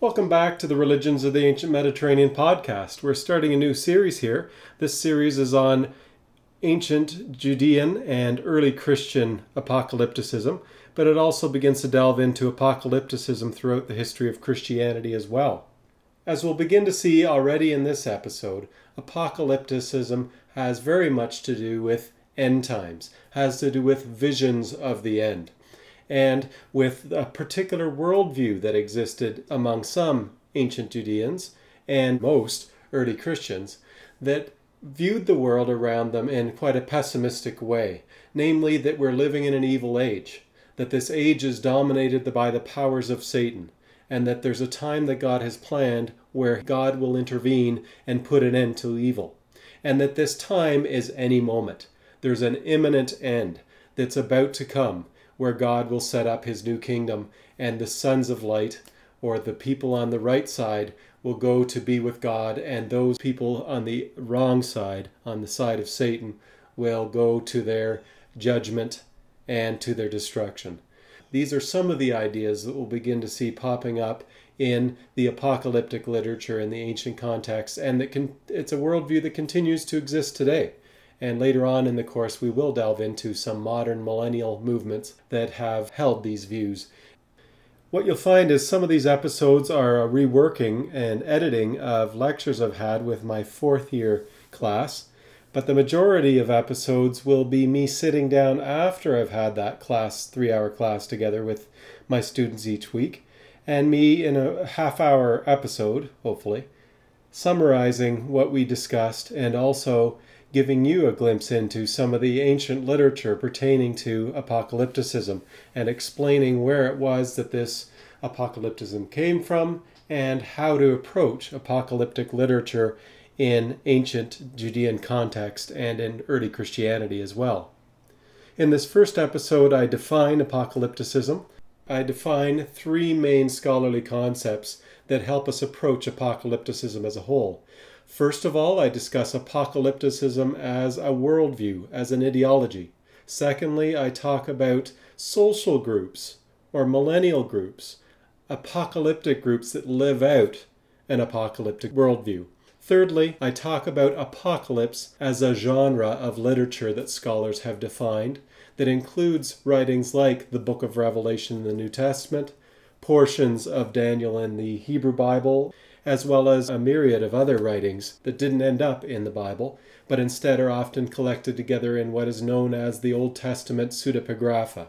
Welcome back to the Religions of the Ancient Mediterranean podcast. We're starting a new series here. This series is on ancient Judean and early Christian apocalypticism, but it also begins to delve into apocalypticism throughout the history of Christianity as well. As we'll begin to see already in this episode, apocalypticism has very much to do with end times, has to do with visions of the end and with a particular worldview that existed among some ancient Judeans and most early Christians that viewed the world around them in quite a pessimistic way, namely that we're living in an evil age, that this age is dominated by the powers of Satan, and that there's a time that God has planned where God will intervene and put an end to evil, and that this time is any moment. There's an imminent end that's about to come, where God will set up his new kingdom, and the sons of light, or the people on the right side, will go to be with God, and those people on the wrong side, on the side of Satan, will go to their judgment and to their destruction. These are some of the ideas that we'll begin to see popping up in the apocalyptic literature in the ancient context, and that can, it's a worldview that continues to exist today. And later on in the course, we will delve into some modern millennial movements that have held these views. What you'll find is some of these episodes are a reworking and editing of lectures I've had with my fourth year class, but the majority of episodes will be me sitting down after I've had that class, three hour class together with my students each week, and me in a half hour episode, hopefully, summarizing what we discussed and also giving you a glimpse into some of the ancient literature pertaining to apocalypticism and explaining where it was that this apocalypticism came from and how to approach apocalyptic literature in ancient Judean context and in early Christianity as well. In this first episode, I define apocalypticism. I define three main scholarly concepts that help us approach apocalypticism as a whole. First of all, I discuss apocalypticism as a worldview, as an ideology. Secondly, I talk about social groups or millennial groups, apocalyptic groups that live out an apocalyptic worldview. Thirdly, I talk about apocalypse as a genre of literature that scholars have defined that includes writings like the Book of Revelation in the New Testament, portions of Daniel in the Hebrew Bible, as well as a myriad of other writings that didn't end up in the Bible, but instead are often collected together in what is known as the Old Testament pseudepigrapha.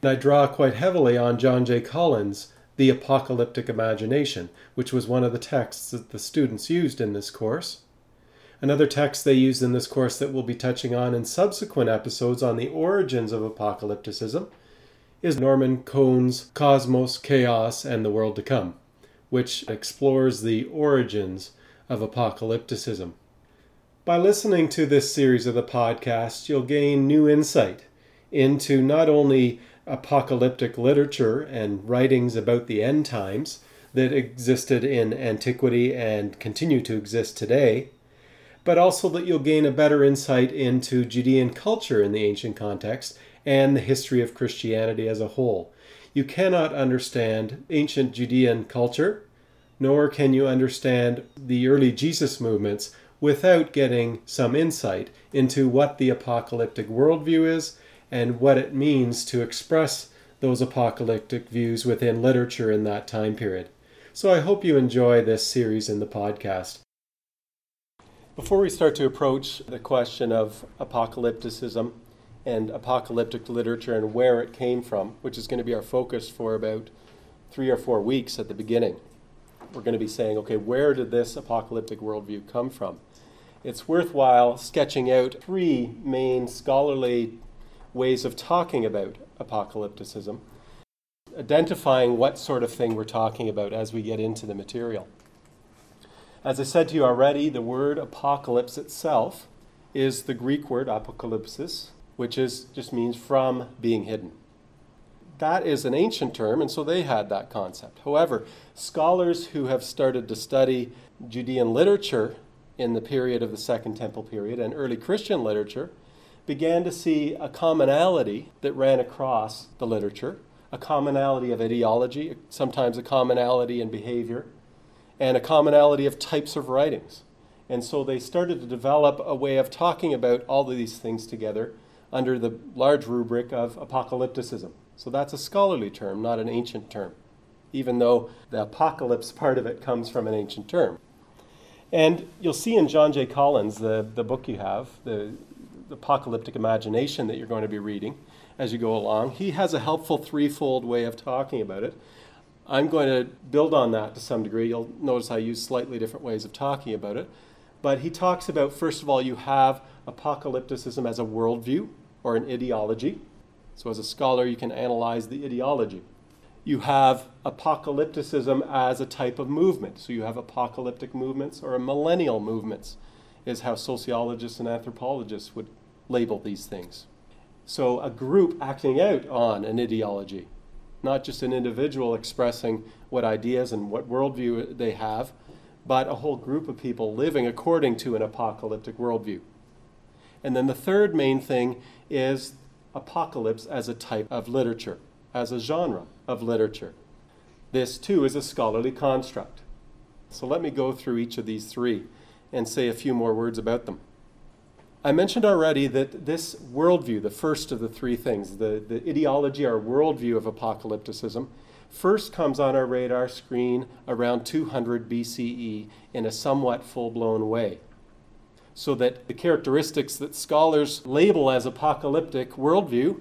And I draw quite heavily on John J. Collins' The Apocalyptic Imagination, which was one of the texts that the students used in this course. Another text they used in this course that we'll be touching on in subsequent episodes on the origins of apocalypticism is Norman Cohn's Cosmos, Chaos, and the World to Come which explores the origins of apocalypticism. By listening to this series of the podcast, you'll gain new insight into not only apocalyptic literature and writings about the end times that existed in antiquity and continue to exist today, but also that you'll gain a better insight into Judean culture in the ancient context and the history of Christianity as a whole. You cannot understand ancient Judean culture, nor can you understand the early Jesus movements without getting some insight into what the apocalyptic worldview is and what it means to express those apocalyptic views within literature in that time period. So I hope you enjoy this series in the podcast. Before we start to approach the question of apocalypticism, and apocalyptic literature and where it came from, which is going to be our focus for about three or four weeks at the beginning. We're going to be saying, okay, where did this apocalyptic worldview come from? It's worthwhile sketching out three main scholarly ways of talking about apocalypticism, identifying what sort of thing we're talking about as we get into the material. As I said to you already, the word apocalypse itself is the Greek word apocalypsis, which is just means from being hidden. That is an ancient term, and so they had that concept. However, scholars who have started to study Judean literature in the period of the Second Temple period and early Christian literature began to see a commonality that ran across the literature, a commonality of ideology, sometimes a commonality in behavior, and a commonality of types of writings. And so they started to develop a way of talking about all of these things together under the large rubric of apocalypticism. So that's a scholarly term, not an ancient term, even though the apocalypse part of it comes from an ancient term. And you'll see in John J. Collins, the, the book you have, the, the Apocalyptic Imagination that you're going to be reading as you go along, he has a helpful threefold way of talking about it. I'm going to build on that to some degree. You'll notice I use slightly different ways of talking about it. But he talks about, first of all, you have apocalypticism as a worldview or an ideology. So, as a scholar, you can analyze the ideology. You have apocalypticism as a type of movement. So, you have apocalyptic movements or millennial movements, is how sociologists and anthropologists would label these things. So, a group acting out on an ideology, not just an individual expressing what ideas and what worldview they have, but a whole group of people living according to an apocalyptic worldview. And then the third main thing is apocalypse as a type of literature, as a genre of literature. This too is a scholarly construct. So let me go through each of these three and say a few more words about them. I mentioned already that this worldview, the first of the three things, the, the ideology or worldview of apocalypticism, first comes on our radar screen around 200 BCE in a somewhat full blown way. So that the characteristics that scholars label as apocalyptic worldview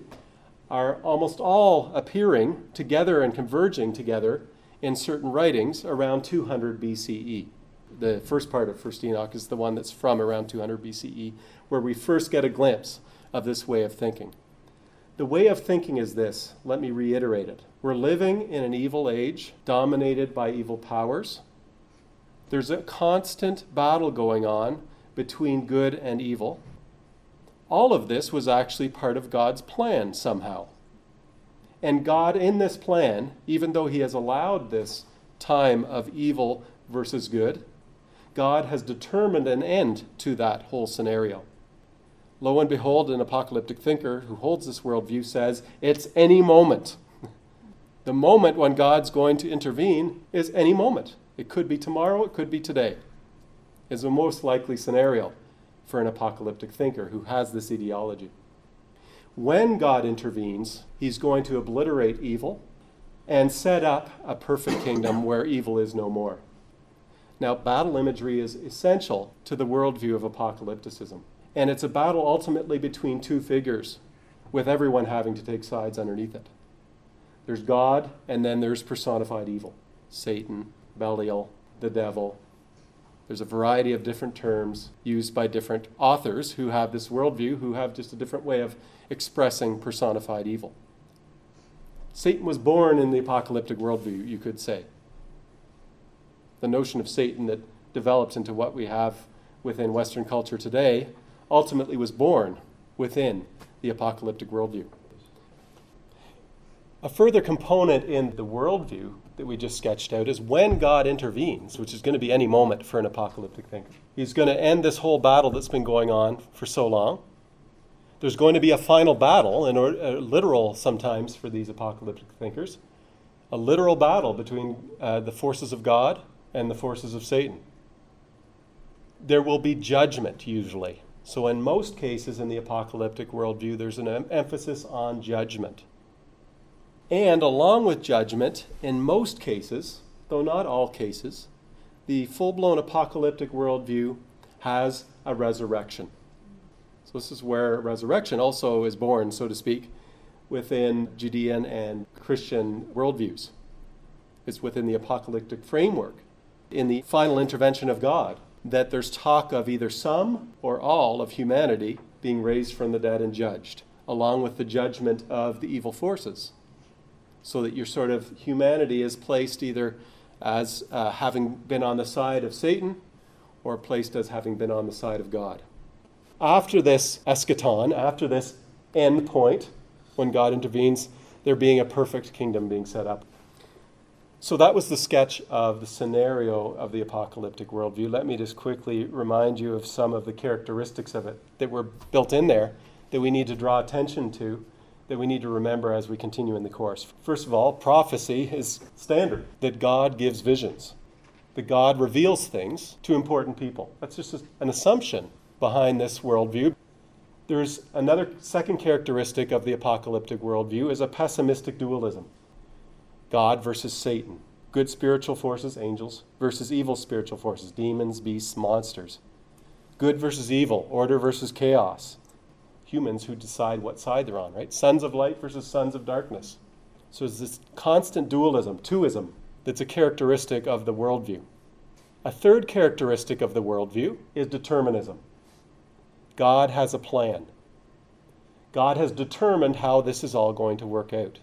are almost all appearing together and converging together in certain writings around 200 BCE. The first part of First Enoch is the one that's from around 200 BCE, where we first get a glimpse of this way of thinking. The way of thinking is this. Let me reiterate it. We're living in an evil age dominated by evil powers. There's a constant battle going on between good and evil. All of this was actually part of God's plan somehow. And God, in this plan, even though He has allowed this time of evil versus good, God has determined an end to that whole scenario. Lo and behold, an apocalyptic thinker who holds this worldview says it's any moment. the moment when God's going to intervene is any moment. It could be tomorrow, it could be today, is the most likely scenario for an apocalyptic thinker who has this ideology. When God intervenes, he's going to obliterate evil and set up a perfect kingdom where evil is no more. Now, battle imagery is essential to the worldview of apocalypticism. And it's a battle ultimately between two figures, with everyone having to take sides underneath it. There's God, and then there's personified evil Satan, Belial, the devil. There's a variety of different terms used by different authors who have this worldview, who have just a different way of expressing personified evil. Satan was born in the apocalyptic worldview, you could say. The notion of Satan that develops into what we have within Western culture today ultimately was born within the apocalyptic worldview. A further component in the worldview that we just sketched out is when God intervenes, which is going to be any moment for an apocalyptic thinker. He's going to end this whole battle that's been going on for so long. There's going to be a final battle, and a literal sometimes for these apocalyptic thinkers, a literal battle between uh, the forces of God and the forces of Satan. There will be judgment usually so, in most cases in the apocalyptic worldview, there's an em- emphasis on judgment. And along with judgment, in most cases, though not all cases, the full blown apocalyptic worldview has a resurrection. So, this is where resurrection also is born, so to speak, within Judean and Christian worldviews. It's within the apocalyptic framework. In the final intervention of God, that there's talk of either some or all of humanity being raised from the dead and judged, along with the judgment of the evil forces. So that your sort of humanity is placed either as uh, having been on the side of Satan or placed as having been on the side of God. After this eschaton, after this end point, when God intervenes, there being a perfect kingdom being set up. So that was the sketch of the scenario of the apocalyptic worldview. Let me just quickly remind you of some of the characteristics of it that were built in there that we need to draw attention to that we need to remember as we continue in the course. First of all, prophecy is standard, that God gives visions, that God reveals things to important people. That's just an assumption behind this worldview. There's another second characteristic of the apocalyptic worldview is a pessimistic dualism. God versus Satan. Good spiritual forces, angels, versus evil spiritual forces, demons, beasts, monsters. Good versus evil, order versus chaos. Humans who decide what side they're on, right? Sons of light versus sons of darkness. So it's this constant dualism, twoism, that's a characteristic of the worldview. A third characteristic of the worldview is determinism. God has a plan. God has determined how this is all going to work out.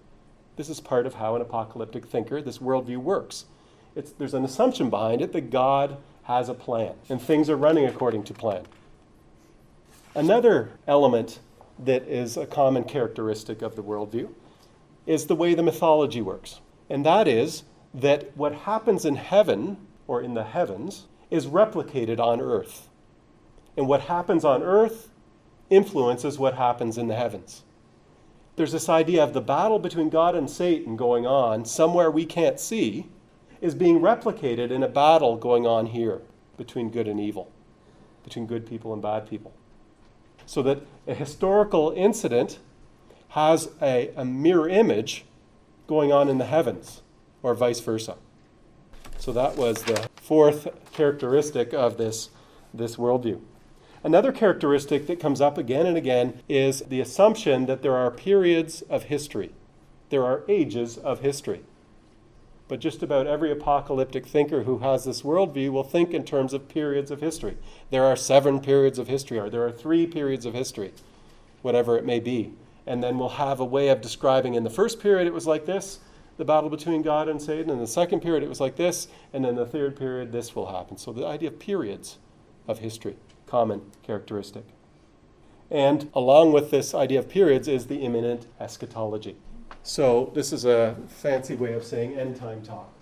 This is part of how an apocalyptic thinker, this worldview works. It's, there's an assumption behind it that God has a plan and things are running according to plan. Another element that is a common characteristic of the worldview is the way the mythology works. And that is that what happens in heaven or in the heavens is replicated on earth. And what happens on earth influences what happens in the heavens. There's this idea of the battle between God and Satan going on somewhere we can't see is being replicated in a battle going on here between good and evil, between good people and bad people. So that a historical incident has a, a mirror image going on in the heavens, or vice versa. So that was the fourth characteristic of this, this worldview. Another characteristic that comes up again and again is the assumption that there are periods of history, there are ages of history. But just about every apocalyptic thinker who has this worldview will think in terms of periods of history. There are seven periods of history, or there are three periods of history, whatever it may be. And then we'll have a way of describing in the first period it was like this, the battle between God and Satan. In the second period it was like this, and in the third period this will happen. So the idea of periods of history common characteristic. And along with this idea of periods is the imminent eschatology. So, this is a fancy way of saying end time talk.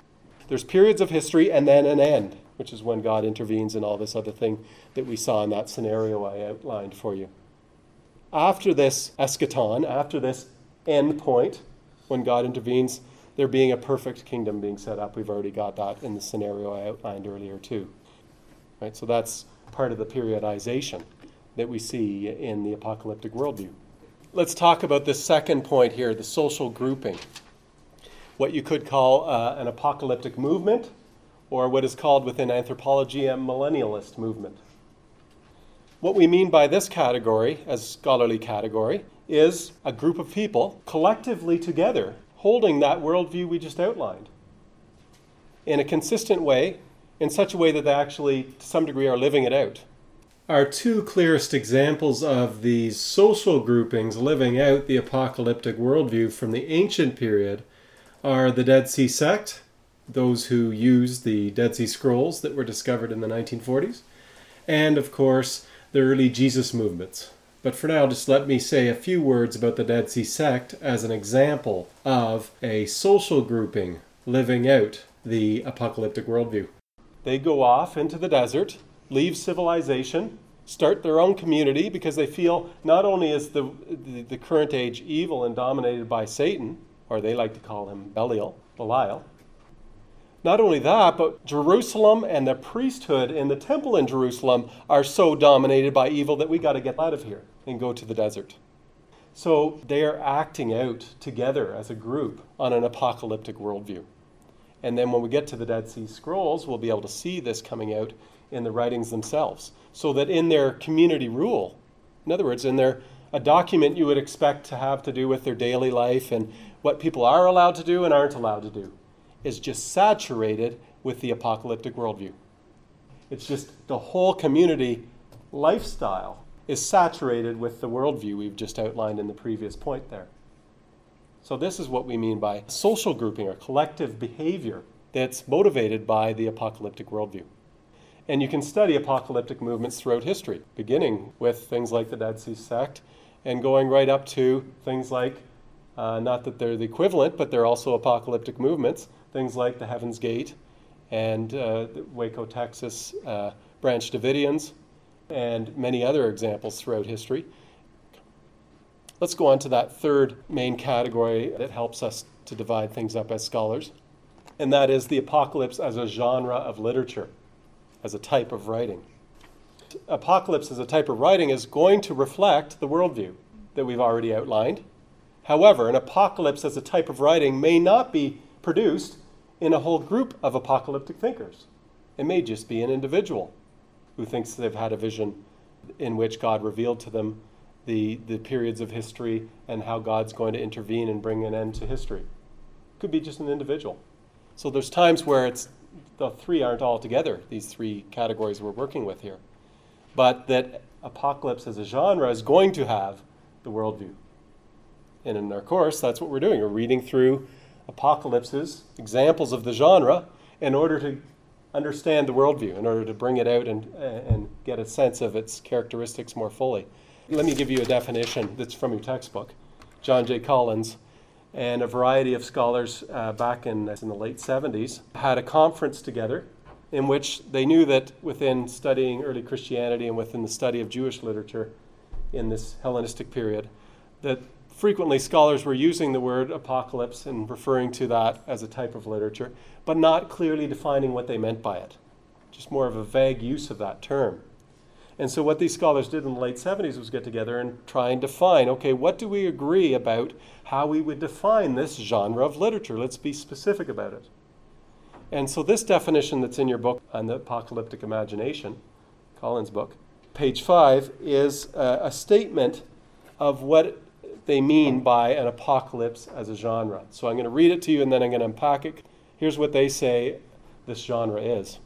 There's periods of history and then an end, which is when God intervenes and all this other thing that we saw in that scenario I outlined for you. After this eschaton, after this end point, when God intervenes, there being a perfect kingdom being set up. We've already got that in the scenario I outlined earlier, too. Right? So that's part of the periodization that we see in the apocalyptic worldview. Let's talk about the second point here the social grouping. What you could call uh, an apocalyptic movement, or what is called within anthropology a millennialist movement. What we mean by this category, as scholarly category, is a group of people collectively together holding that worldview we just outlined in a consistent way in such a way that they actually, to some degree, are living it out. Our two clearest examples of these social groupings living out the apocalyptic worldview from the ancient period are the Dead Sea sect, those who used the Dead Sea Scrolls that were discovered in the 1940s, and of course the early Jesus movements. But for now, just let me say a few words about the Dead Sea sect as an example of a social grouping living out the apocalyptic worldview. They go off into the desert, leave civilization, start their own community because they feel not only is the, the, the, current age evil and dominated by Satan, or they like to call him Belial, Belial. Not only that, but Jerusalem and the priesthood in the temple in Jerusalem are so dominated by evil that we got to get out of here and go to the desert. So they are acting out together as a group on an apocalyptic worldview. And then when we get to the Dead Sea Scrolls, we'll be able to see this coming out in the writings themselves. So that in their community rule, in other words, in their a document you would expect to have to do with their daily life and what people are allowed to do and aren't allowed to do, is just saturated with the apocalyptic worldview. It's just the whole community lifestyle is saturated with the worldview we've just outlined in the previous point there. So, this is what we mean by social grouping or collective behavior that's motivated by the apocalyptic worldview. And you can study apocalyptic movements throughout history, beginning with things like the Dead Sea Sect and going right up to things like, uh, not that they're the equivalent, but they're also apocalyptic movements, things like the Heaven's Gate and uh, Waco, Texas, uh, Branch Davidians, and many other examples throughout history. Let's go on to that third main category that helps us to divide things up as scholars, and that is the apocalypse as a genre of literature, as a type of writing. Apocalypse as a type of writing is going to reflect the worldview that we've already outlined. However, an apocalypse as a type of writing may not be produced in a whole group of apocalyptic thinkers. It may just be an individual who thinks they've had a vision in which God revealed to them the, the periods of history and how God's going to intervene and bring an end to history. It could be just an individual. So there's times where it's the three aren't all together, these three categories we're working with here. But that apocalypse as a genre is going to have the worldview. And in our course, that's what we're doing. We're reading through apocalypses, examples of the genre, in order to understand the worldview, in order to bring it out and, and get a sense of its characteristics more fully. Let me give you a definition that's from your textbook. John J. Collins and a variety of scholars uh, back in, in the late 70s had a conference together in which they knew that within studying early Christianity and within the study of Jewish literature in this Hellenistic period, that frequently scholars were using the word apocalypse and referring to that as a type of literature, but not clearly defining what they meant by it. Just more of a vague use of that term. And so, what these scholars did in the late 70s was get together and try and define okay, what do we agree about how we would define this genre of literature? Let's be specific about it. And so, this definition that's in your book on the apocalyptic imagination, Collins' book, page five, is a, a statement of what they mean by an apocalypse as a genre. So, I'm going to read it to you and then I'm going to unpack it. Here's what they say this genre is.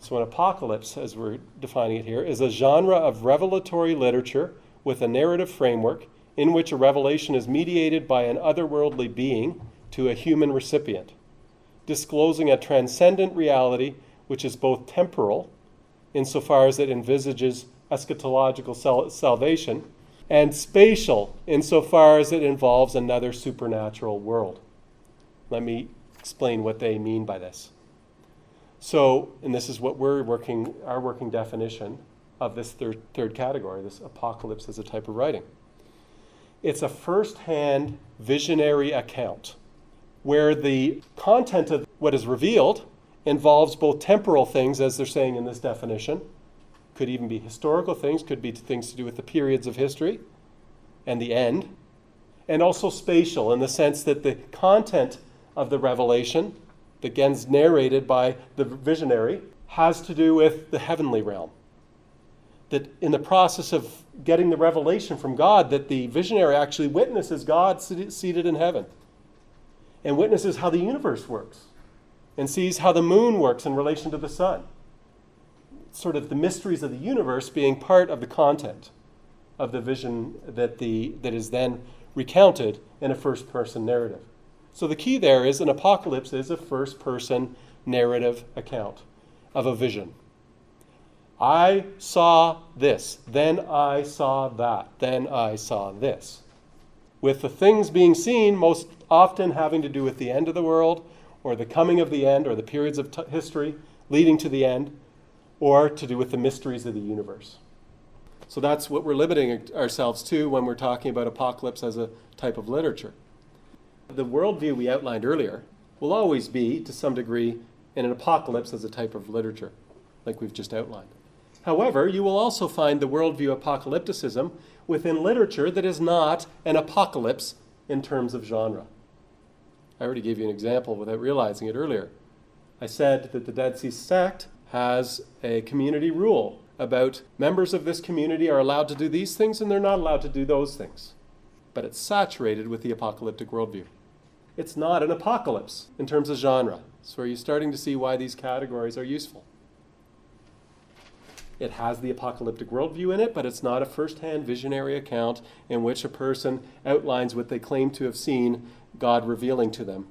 So, an apocalypse, as we're defining it here, is a genre of revelatory literature with a narrative framework in which a revelation is mediated by an otherworldly being to a human recipient, disclosing a transcendent reality which is both temporal, insofar as it envisages eschatological sal- salvation, and spatial, insofar as it involves another supernatural world. Let me explain what they mean by this. So, and this is what we're working, our working definition of this third, third category, this apocalypse as a type of writing. It's a first hand visionary account where the content of what is revealed involves both temporal things, as they're saying in this definition, could even be historical things, could be things to do with the periods of history and the end, and also spatial in the sense that the content of the revelation that gets narrated by the visionary has to do with the heavenly realm. That in the process of getting the revelation from God, that the visionary actually witnesses God seated in heaven and witnesses how the universe works and sees how the moon works in relation to the sun. Sort of the mysteries of the universe being part of the content of the vision that, the, that is then recounted in a first person narrative. So the key there is an apocalypse is a first person narrative account of a vision. I saw this, then I saw that, then I saw this. With the things being seen most often having to do with the end of the world, or the coming of the end, or the periods of t- history leading to the end, or to do with the mysteries of the universe. So that's what we're limiting ourselves to when we're talking about apocalypse as a type of literature. The worldview we outlined earlier will always be, to some degree, in an apocalypse as a type of literature, like we've just outlined. However, you will also find the worldview apocalypticism within literature that is not an apocalypse in terms of genre. I already gave you an example without realizing it earlier. I said that the Dead Sea sect has a community rule about members of this community are allowed to do these things and they're not allowed to do those things. But it's saturated with the apocalyptic worldview it's not an apocalypse in terms of genre. So are you starting to see why these categories are useful? It has the apocalyptic worldview in it, but it's not a first hand visionary account in which a person outlines what they claim to have seen God revealing to them.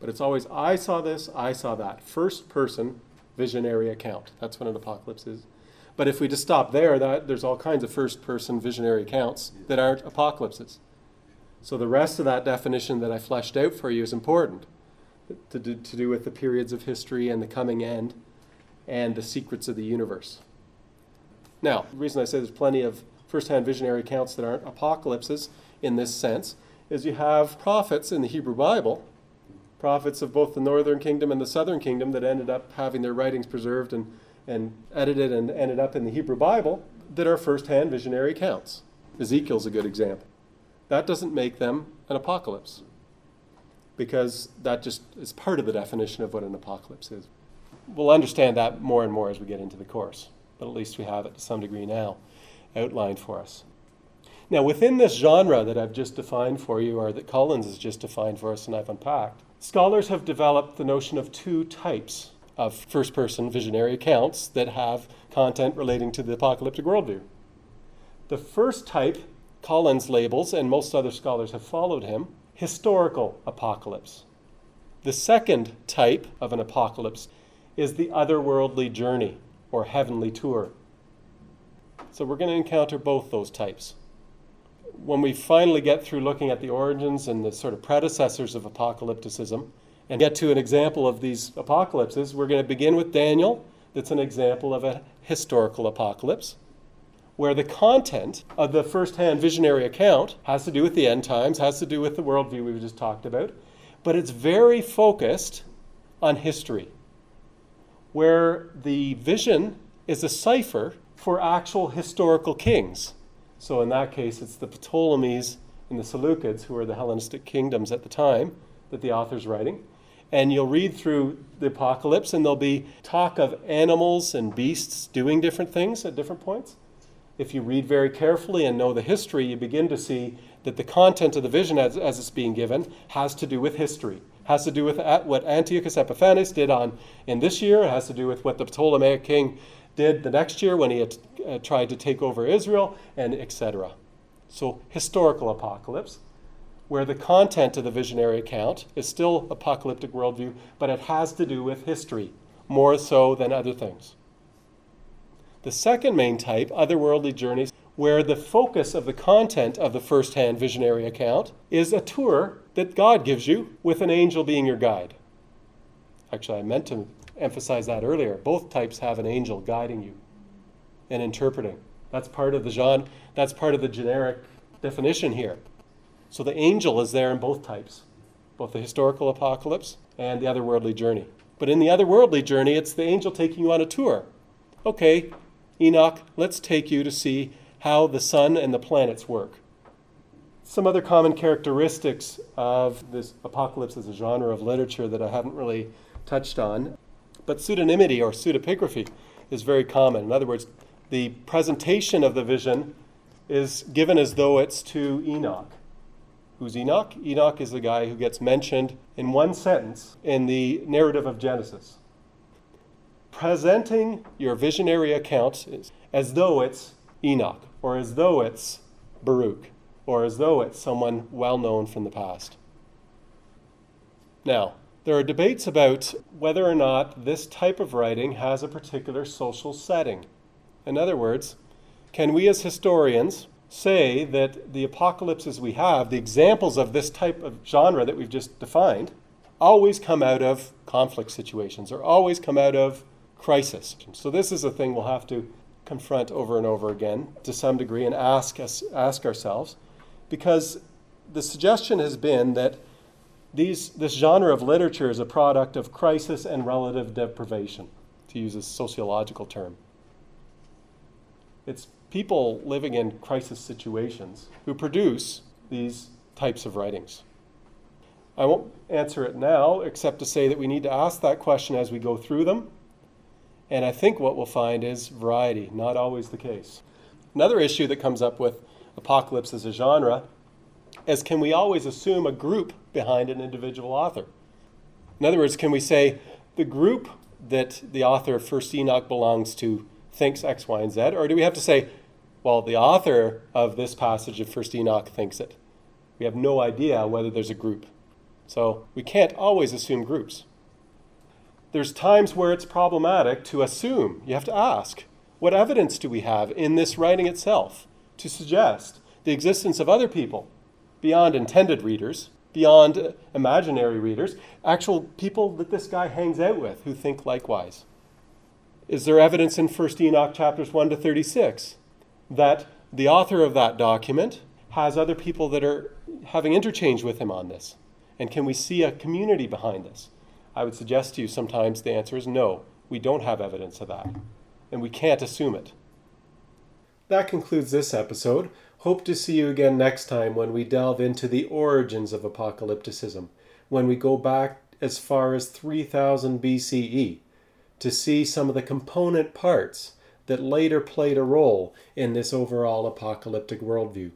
But it's always, I saw this, I saw that. First person visionary account. That's what an apocalypse is. But if we just stop there, that, there's all kinds of first person visionary accounts that aren't apocalypses. So the rest of that definition that I fleshed out for you is important to do, to do with the periods of history and the coming end and the secrets of the universe. Now, the reason I say there's plenty of first hand visionary accounts that aren't apocalypses in this sense is you have prophets in the Hebrew Bible, prophets of both the northern kingdom and the southern kingdom that ended up having their writings preserved and, and edited and ended up in the Hebrew Bible that are first hand visionary accounts. Ezekiel's a good example. That doesn't make them an apocalypse because that just is part of the definition of what an apocalypse is. We'll understand that more and more as we get into the course, but at least we have it to some degree now outlined for us. Now, within this genre that I've just defined for you, or that Collins has just defined for us and I've unpacked, scholars have developed the notion of two types of first person visionary accounts that have content relating to the apocalyptic worldview. The first type, Collins labels, and most other scholars have followed him, historical apocalypse. The second type of an apocalypse is the otherworldly journey or heavenly tour. So we're going to encounter both those types. When we finally get through looking at the origins and the sort of predecessors of apocalypticism and get to an example of these apocalypses, we're going to begin with Daniel, that's an example of a historical apocalypse, where the content of the first hand visionary account has to do with the end times, has to do with the worldview we just talked about, but it's very focused on history, where the vision is a cipher for actual historical kings. So in that case, it's the Ptolemies and the Seleucids, who are the Hellenistic kingdoms at the time that the author's writing. And you'll read through the apocalypse, and there'll be talk of animals and beasts doing different things at different points. If you read very carefully and know the history, you begin to see that the content of the vision as, as it's being given has to do with history has to do with what Antiochus Epiphanes did on in this year. It has to do with what the Ptolemaic king did the next year when he had uh, tried to take over Israel, and etc. So, historical apocalypse, where the content of the visionary account is still apocalyptic worldview, but it has to do with history more so than other things. The second main type, otherworldly journeys, where the focus of the content of the first hand visionary account is a tour that God gives you with an angel being your guide. Actually, I meant to emphasize that earlier. Both types have an angel guiding you and interpreting. That's part of the genre, that's part of the generic definition here. So the angel is there in both types, both the historical apocalypse and the otherworldly journey. But in the otherworldly journey, it's the angel taking you on a tour. Okay, Enoch, let's take you to see how the sun and the planets work. Some other common characteristics of this apocalypse as a genre of literature that I haven't really touched on but pseudonymity or pseudepigraphy is very common. In other words, the presentation of the vision is given as though it's to Enoch. Who's Enoch? Enoch is the guy who gets mentioned in one sentence in the narrative of Genesis. Presenting your visionary account as though it's Enoch, or as though it's Baruch, or as though it's someone well known from the past. Now, there are debates about whether or not this type of writing has a particular social setting. In other words, can we as historians say that the apocalypses we have, the examples of this type of genre that we've just defined, always come out of conflict situations or always come out of crisis? So, this is a thing we'll have to confront over and over again to some degree and ask, us, ask ourselves because the suggestion has been that these, this genre of literature is a product of crisis and relative deprivation, to use a sociological term. It's people living in crisis situations who produce these types of writings. I won't answer it now, except to say that we need to ask that question as we go through them. And I think what we'll find is variety, not always the case. Another issue that comes up with apocalypse as a genre is can we always assume a group behind an individual author? In other words, can we say the group that the author of First Enoch belongs to thinks X, Y, and Z? Or do we have to say, well, the author of this passage of First Enoch thinks it? We have no idea whether there's a group. So we can't always assume groups. There's times where it's problematic to assume. You have to ask, what evidence do we have in this writing itself to suggest the existence of other people beyond intended readers, beyond imaginary readers, actual people that this guy hangs out with who think likewise. Is there evidence in 1 Enoch chapters 1 to 36 that the author of that document has other people that are having interchange with him on this? And can we see a community behind this? I would suggest to you sometimes the answer is no. We don't have evidence of that. And we can't assume it. That concludes this episode. Hope to see you again next time when we delve into the origins of apocalypticism, when we go back as far as 3000 BCE to see some of the component parts that later played a role in this overall apocalyptic worldview.